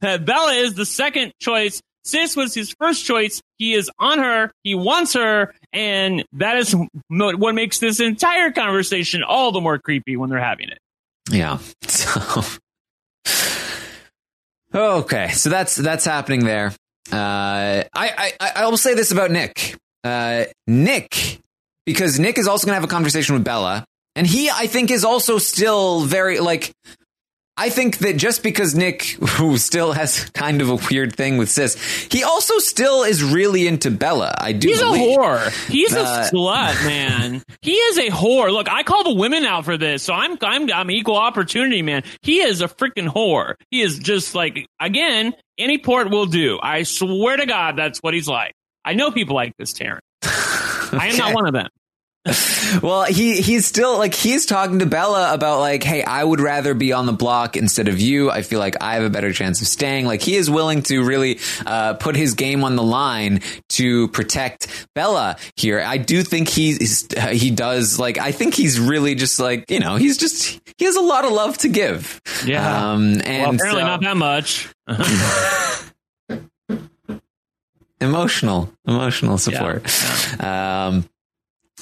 that Bella is the second choice. Sis was his first choice. He is on her. He wants her. And that is what makes this entire conversation all the more creepy when they're having it. Yeah. So okay, so that's that's happening there. Uh, I, I I will say this about Nick. Uh, Nick, because Nick is also going to have a conversation with Bella, and he I think is also still very like. I think that just because Nick, who still has kind of a weird thing with sis, he also still is really into Bella. I do. He's a whore. He's a Uh, slut, man. He is a whore. Look, I call the women out for this, so I'm I'm I'm equal opportunity, man. He is a freaking whore. He is just like again, any port will do. I swear to God, that's what he's like. I know people like this, Taran. I am not one of them. Well, he he's still like he's talking to Bella about like, hey, I would rather be on the block instead of you. I feel like I have a better chance of staying. Like he is willing to really uh, put his game on the line to protect Bella here. I do think he is, he does like I think he's really just like you know he's just he has a lot of love to give. Yeah. Um, and Well, apparently so- not that much. emotional emotional support um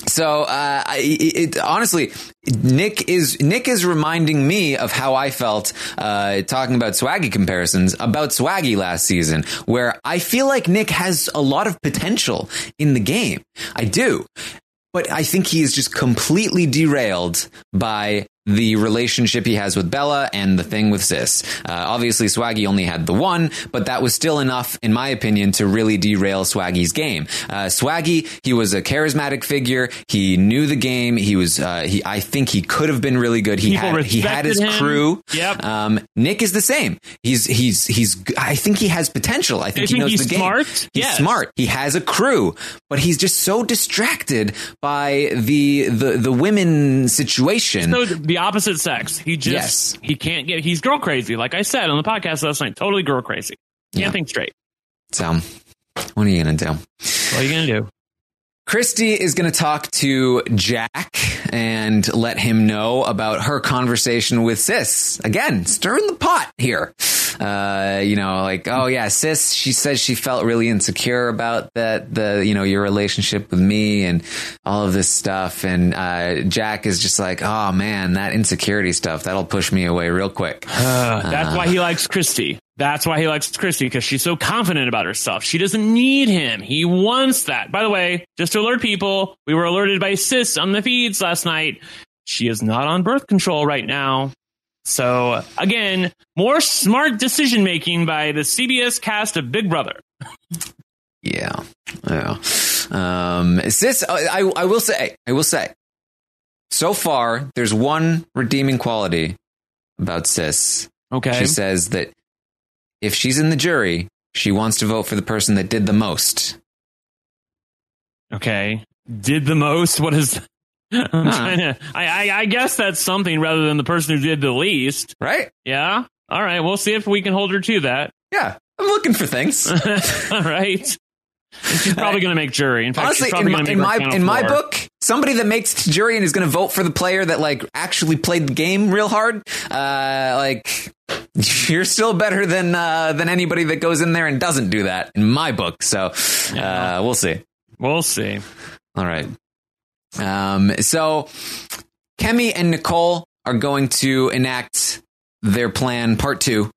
so uh I, it, honestly nick is nick is reminding me of how i felt uh talking about swaggy comparisons about swaggy last season where i feel like nick has a lot of potential in the game. I do. But I think he is just completely derailed by the relationship he has with Bella and the thing with Sis. Uh, obviously, Swaggy only had the one, but that was still enough, in my opinion, to really derail Swaggy's game. Uh, Swaggy, he was a charismatic figure. He knew the game. He was, uh, he, I think he could have been really good. He People had, he had his him. crew. Yep. Um, Nick is the same. He's, he's, he's, I think he has potential. I think You he think knows he's the game. smart? He's Yes. smart. He has a crew, but he's just so distracted by the the the women situation. So the opposite sex. He just Yes. he can't get. He's girl crazy. Like I said on the podcast last night, totally girl crazy. Can't Yeah. think straight. So, what are you gonna do? What are you gonna do? Christie is going to talk to Jack and let him know about her conversation with Sis. Again, stirring the pot here. Uh, you know, like, oh yeah, Sis, she says she felt really insecure about that, the, you know, your relationship with me and all of this stuff. And, uh, Jack is just like, oh man, that insecurity stuff, that'll push me away real quick. Uh, that's why he likes Christie. That's why he likes Christie because she's so confident about herself. She doesn't need him. He wants that. By the way, just to alert people, we were alerted by Sis on the feeds last night. She is not on birth control right now. So again, more smart decision making by the CBS cast of Big Brother. Yeah, yeah. Um, sis, I, I will say, I will say, so far there's one redeeming quality about sis. Okay, she says that if she's in the jury, she wants to vote for the person that did the most. Okay, did the most? What is? I'm huh. trying to. I, I I guess that's something rather than the person who did the least, right? Yeah. All right. We'll see if we can hold her to that. Yeah. I'm looking for things. All right. And she's probably going to make jury. In fact, honestly, in my in my, in my book, somebody that makes jury and is going to vote for the player that like actually played the game real hard, uh, like you're still better than uh, than anybody that goes in there and doesn't do that. In my book, so uh, we'll see. We'll see. All right. Um, so Kemi and Nicole are going to enact their plan part two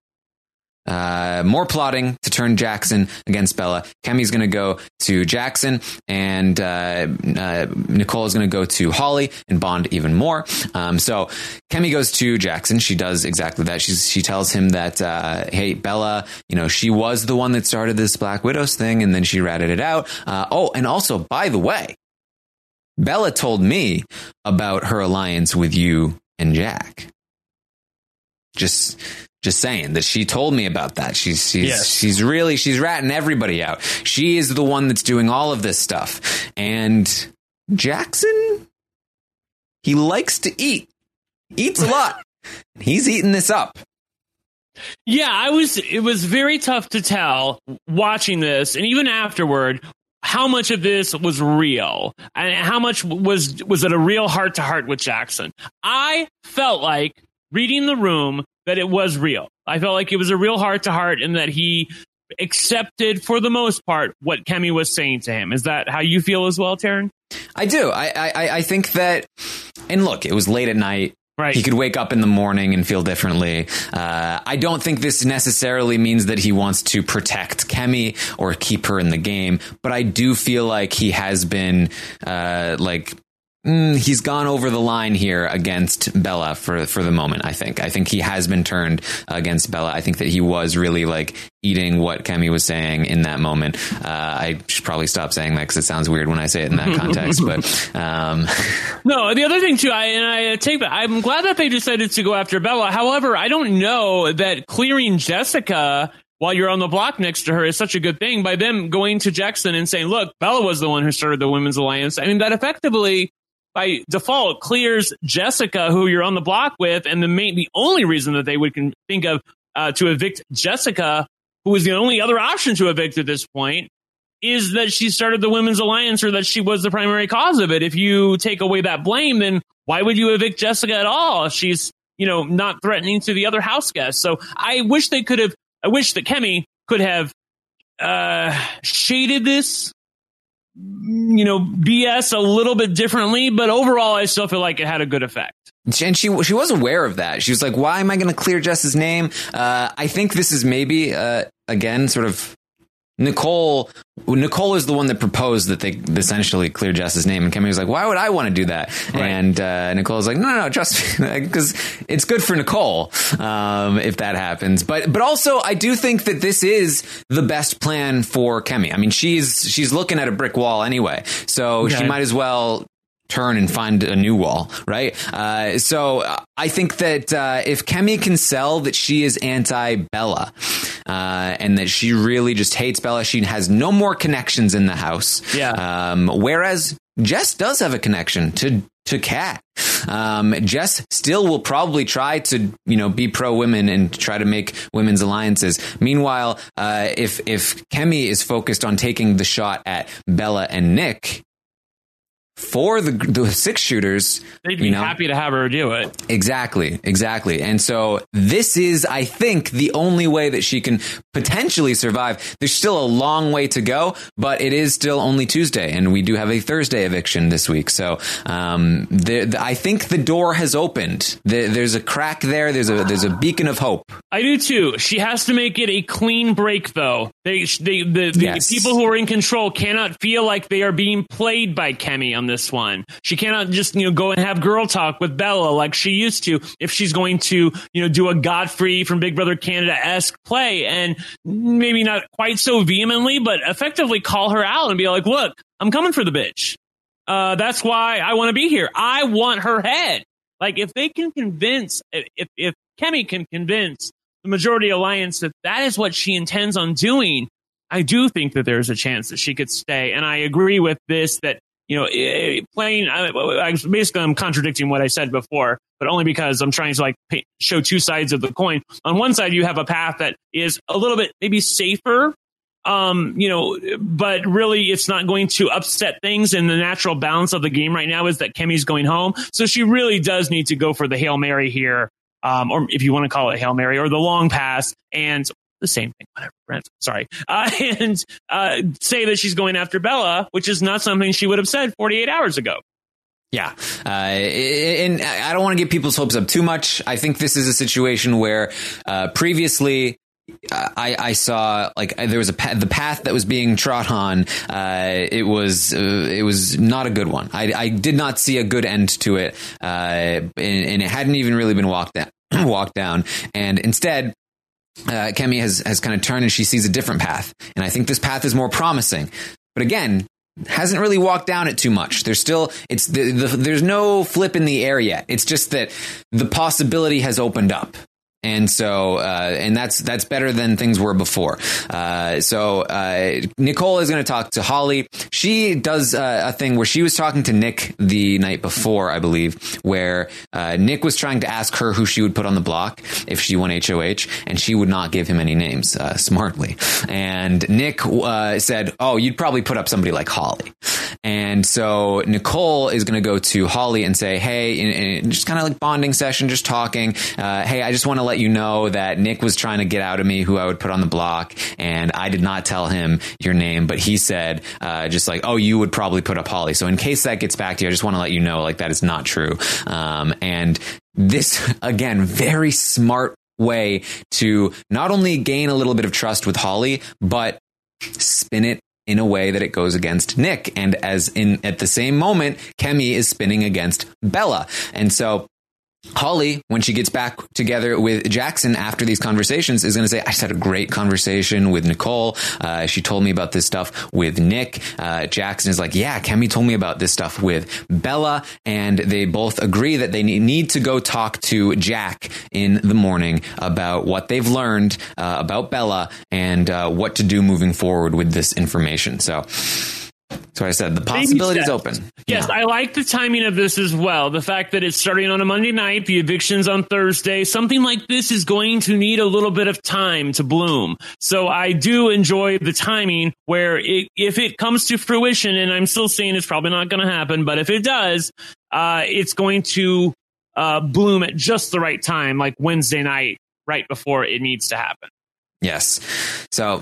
uh, more plotting to turn Jackson against Bella. Kemi's going to go to Jackson, and uh, uh, Nicole is going to go to Holly and bond even more. Um, so Kemi goes to Jackson. She does exactly that. She tells him that, uh, hey, Bella, you know, she was the one that started this Black Widows thing, and then she ratted it out. Uh, oh, and also, by the way, Bella told me about her alliance with you and Jack. Just just saying that she told me about that. She's she's yes. she's really she's ratting everybody out. She is the one that's doing all of this stuff. And Jackson, he likes to eat. Eats a lot. He's eating this up. Yeah, I was it was very tough to tell watching this and even afterward how much of this was real and how much was was it a real heart to heart with Jackson. I felt like reading the room that it was real. I felt like it was a real heart to heart and that he accepted for the most part what Kemi was saying to him. Is that how you feel as well, Taran? I do. I, I, I think that, and look, it was late at night. Right. He could wake up in the morning and feel differently. Uh, I don't think this necessarily means that he wants to protect Kemi or keep her in the game, but I do feel like he has been, uh, like Mm, he's gone over the line here against Bella for for the moment. I think. I think he has been turned against Bella. I think that he was really like eating what Kemi was saying in that moment. Uh, I should probably stop saying that because it sounds weird when I say it in that context. but um. no, the other thing too, I and I take. That. I'm glad that they decided to go after Bella. However, I don't know that clearing Jessica while you're on the block next to her is such a good thing by them going to Jackson and saying, look, Bella was the one who started the women's alliance. I mean, that effectively by default clears Jessica, who you're on the block with, and the main, the only reason that they would can think of uh, to evict Jessica, who is the only other option to evict at this point, is that she started the women's alliance or that she was the primary cause of it. If you take away that blame, then why would you evict Jessica at all? She's you know not threatening to the other house guests. So I wish they could have. I wish that Kemi could have uh, shaded this you know, BS a little bit differently, but overall, I still feel like it had a good effect. And she she was aware of that. She was like, "Why am I going to clear Jess's name?" Uh, I think this is maybe uh, again sort of Nicole, Nicole is the one that proposed that they essentially clear Jess's name, and Kemi was like, "Why would I want to do that?" Right. And uh, Nicole was like, "No, no, no, trust me, because it's good for Nicole um, if that happens." But but also, I do think that this is the best plan for Kemi. I mean, she's she's looking at a brick wall anyway, so okay. she might as well turn and find a new wall, right? Uh, so I think that uh, if Kemi can sell that she is anti Bella uh, and that she really just hates Bella, she has no more connections in the house. Yeah. Um, whereas Jess does have a connection to to Kat. Um, Jess still will probably try to, you know, be pro women and try to make women's alliances. Meanwhile, uh, if if Kemi is focused on taking the shot at Bella and Nick, for the, the six shooters. They'd be you know, happy to have her do it. Exactly, exactly. And so this is, I think, the only way that she can potentially survive. There's still a long way to go, but it is still only Tuesday, and we do have a Thursday eviction this week. So um, the, the, I think the door has opened. The, there's a crack there. There's a there's a beacon of hope. I do too. She has to make it a clean break, though. They, they the, the Yes. people who are in control cannot feel like they are being played by Kemi on this one. She cannot just you know go and have girl talk with Bella like she used to. If she's going to you know do a Godfrey from Big Brother Canada esque play, and maybe not quite so vehemently, but effectively call her out and be like, "Look, I'm coming for the bitch. Uh, that's why I want to be here. I want her head." Like if they can convince, if if Kemi can convince the majority alliance that that is what she intends on doing, I do think that there's a chance that she could stay. And I agree with this that you know eh, playing. I, I basically I'm contradicting what I said before, but only because I'm trying to like paint, show two sides of the coin. On one side, you have a path that is a little bit maybe safer. Um, you know, but really it's not going to upset things and the natural balance of the game right now is that Kemi's going home. So she really does need to go for the Hail Mary here um, or if you want to call it Hail Mary, or the long pass, and the same thing, whatever, Brent, sorry, uh, and uh, say that she's going after Bella, which is not something she would have said 48 hours ago. Yeah. Uh, and I don't want to get people's hopes up too much. I think this is a situation where uh, previously I, I saw like there was a path, the path that was being trod on. Uh, it was uh, it was not a good one. I, I did not see a good end to it, uh, and, and it hadn't even really been walked down. walked down, and instead. Uh, Kemi has has kind of turned and she sees a different path, and I think this path is more promising. But again, hasn't really walked down it too much. There's still it's the, the, there's no flip in the air yet. It's just that the possibility has opened up. And so, uh, and that's that's better than things were before. Uh, so uh, Nicole is going to talk to Holly. She does uh, a thing where she was talking to Nick the night before, I believe, where uh, Nick was trying to ask her who she would put on the block if she won HOH, and she would not give him any names uh, smartly. And Nick said, "Oh, you'd probably put up somebody like Holly." And so Nicole is going to go to Holly and say, "Hey, in, in just kind of like bonding session, just talking. hey, I just want to let you know that Nick was trying to get out of me who I would put on the block, and I did not tell him your name, but he said uh, just like, oh, you would probably put up Holly. So in case that gets back to you, I just want to let you know like that is not true. Um, and this again, very smart way to not only gain a little bit of trust with Holly, but spin it in a way that it goes against Nick. And as in at the same moment, Kemi is spinning against Bella. And so Holly, when she gets back together with Jackson after these conversations, is going to say, I just had a great conversation with Nicole. Uh, she told me about this stuff with Nick. Uh, Jackson is like, Yeah, Kemi told me about this stuff with Bella. And they both agree that they need to go talk to Jack in the morning about what they've learned uh, about Bella and uh, what to do moving forward with this information. So, so I said the possibility is open. Yes, Yeah. I like the timing of this as well. The fact that it's starting on a Monday night, the eviction's on Thursday. Something like this is going to need a little bit of time to bloom. So I do enjoy the timing where it, if it comes to fruition, and I'm still saying it's probably not going to happen, but if it does, uh, it's going to uh, bloom at just the right time, like Wednesday night, right before it needs to happen. Yes. So,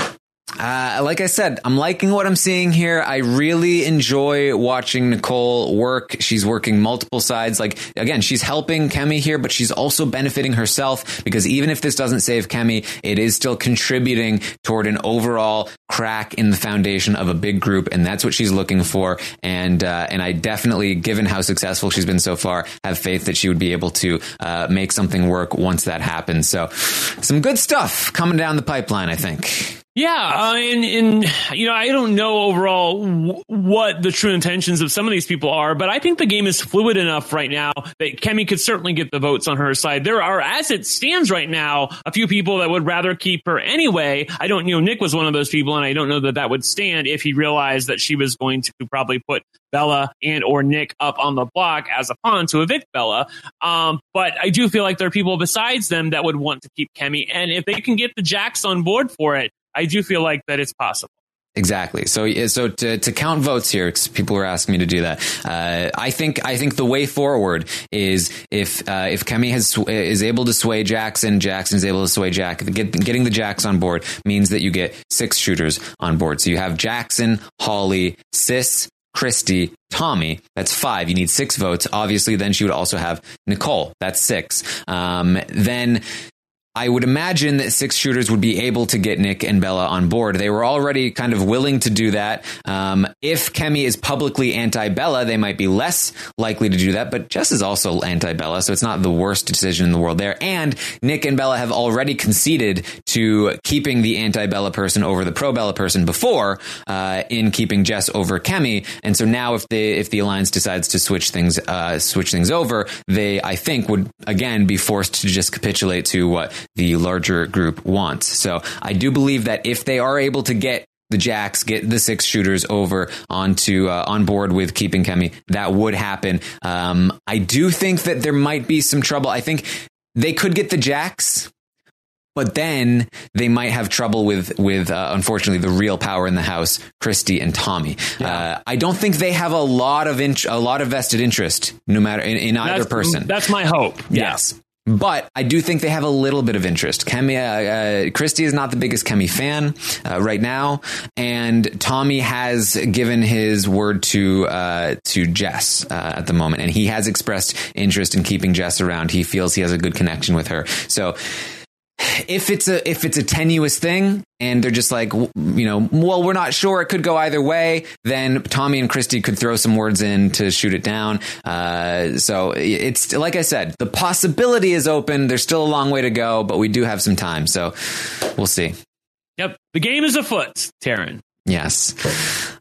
uh, like I said, I'm liking what I'm seeing here. I really enjoy watching Nicole work. She's working multiple sides. Like, again, she's helping Kemi here, but she's also benefiting herself because even if this doesn't save Kemi, it is still contributing toward an overall crack in the foundation of a big group. And that's what she's looking for. And, uh, and I definitely, given how successful she's been so far, have faith that she would be able to, uh, make something work once that happens. So some good stuff coming down the pipeline, I think. Yeah, uh, and, and you know, I don't know overall w- what the true intentions of some of these people are, but I think the game is fluid enough right now that Kemi could certainly get the votes on her side. There are, as it stands right now, a few people that would rather keep her anyway. I don't, you know, Nick was one of those people, and I don't know that that would stand if he realized that she was going to probably put Bella and or Nick up on the block as a pawn to evict Bella. Um, but I do feel like there are people besides them that would want to keep Kemi, and if they can get the Jacks on board for it. I do feel like that it's possible. Exactly. So, so to, to count votes here, because people were asking me to do that. Uh, I think I think the way forward is if uh, if Kemi has is able to sway Jackson, Jackson is able to sway Jack. Get, getting the Jacks on board means that you get six shooters on board. So you have Jackson, Holly, Sis, Christie, Tommy. That's five. You need six votes. Obviously, then she would also have Nicole. That's six. Um, then I would imagine that six shooters would be able to get Nick and Bella on board. They were already kind of willing to do that. Um, if Kemi is publicly anti Bella, they might be less likely to do that. But Jess is also anti Bella, so it's not the worst decision in the world there. And Nick and Bella have already conceded to keeping the anti Bella person over the pro Bella person before uh, in keeping Jess over Kemi. And so now, if the if the alliance decides to switch things uh, switch things over, they I think would again be forced to just capitulate to what the larger group wants. So I do believe that if they are able to get the Jacks get the six shooters over onto uh, on board with keeping Kemi. That would happen. Um, I do think that there might be some trouble. I think they could get the Jacks, but then they might have trouble with with uh, unfortunately the real power in the house, Christie and Tommy. Yeah. Uh, I don't think they have a lot of int- a lot of vested interest, no matter in, in either that's, person. That's my hope. Yes. But I do think they have a little bit of interest. Kemi, uh, uh, Christie is not the biggest Kemi fan uh, right now, and Tommy has given his word to uh, to Jess uh, at the moment, and he has expressed interest in keeping Jess around. He feels he has a good connection with her. So if it's a if it's a tenuous thing and they're just like you know well we're not sure it could go either way then tommy and christie could throw some words in to shoot it down. Uh, so it's like i said the possibility is open. There's still a long way to go but we do have some time. So we'll see. Yep. The game is afoot taran. Yes.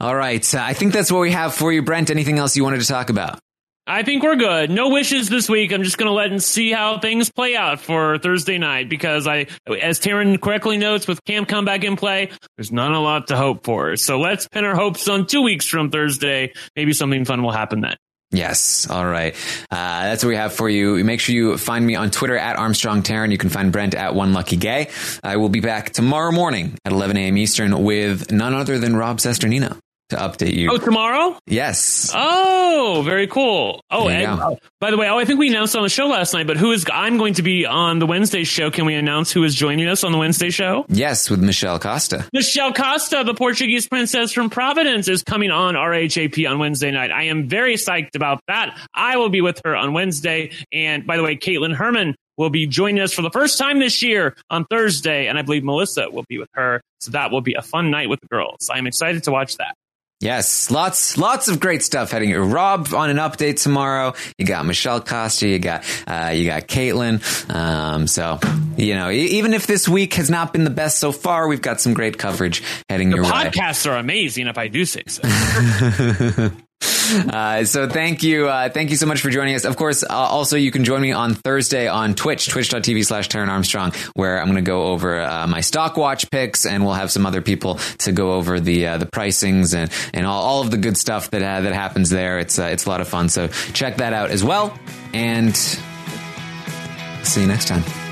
All right. Uh, i think that's what we have for you brent. Anything else you wanted to talk about I think we're good. No wishes this week. I'm just going to let and see how things play out for Thursday night because I, as Taran correctly notes, with Camp Comeback in play, there's not a lot to hope for. So let's pin our hopes on two weeks from Thursday. Maybe something fun will happen then. Yes. All right. Uh, that's what we have for you. Make sure you find me on Twitter at Armstrong Taran. You can find Brent at One Lucky Gay. I will be back tomorrow morning at 11 a.m. Eastern with none other than Rob Cesternino to update you. Oh, tomorrow? Yes. Oh, very cool. Oh, and, uh, by the way, oh, I think we announced on the show last night, but who is, I'm going to be on the Wednesday show. Can we announce who is joining us on the Wednesday show? Yes, with Michelle Costa. Michelle Costa, the Portuguese princess from Providence, is coming on RHAP on Wednesday night. I am very psyched about that. I will be with her on Wednesday. And by the way, Kaitlyn Herman will be joining us for the first time this year on Thursday. And I believe Melissa will be with her. So that will be a fun night with the girls. I'm excited to watch that. Yes, lots, lots of great stuff heading. Rob on an update tomorrow. You got Michelle Costa. You got, uh, you got Kaitlyn. Um, so you know, even if this week has not been the best so far, we've got some great coverage heading the your podcasts way. Podcasts are amazing, if I do say so. Uh, so thank you, uh, thank you so much for joining us. Of course, uh, also you can join me on Thursday on Twitch, twitch.tv slash Taran Armstrong, where I'm going to go over uh, my stock watch picks, and we'll have some other people to go over the uh, the pricings and and all, all of the good stuff that that happens there. It's it's a lot of fun. So check that out as well, and see you next time.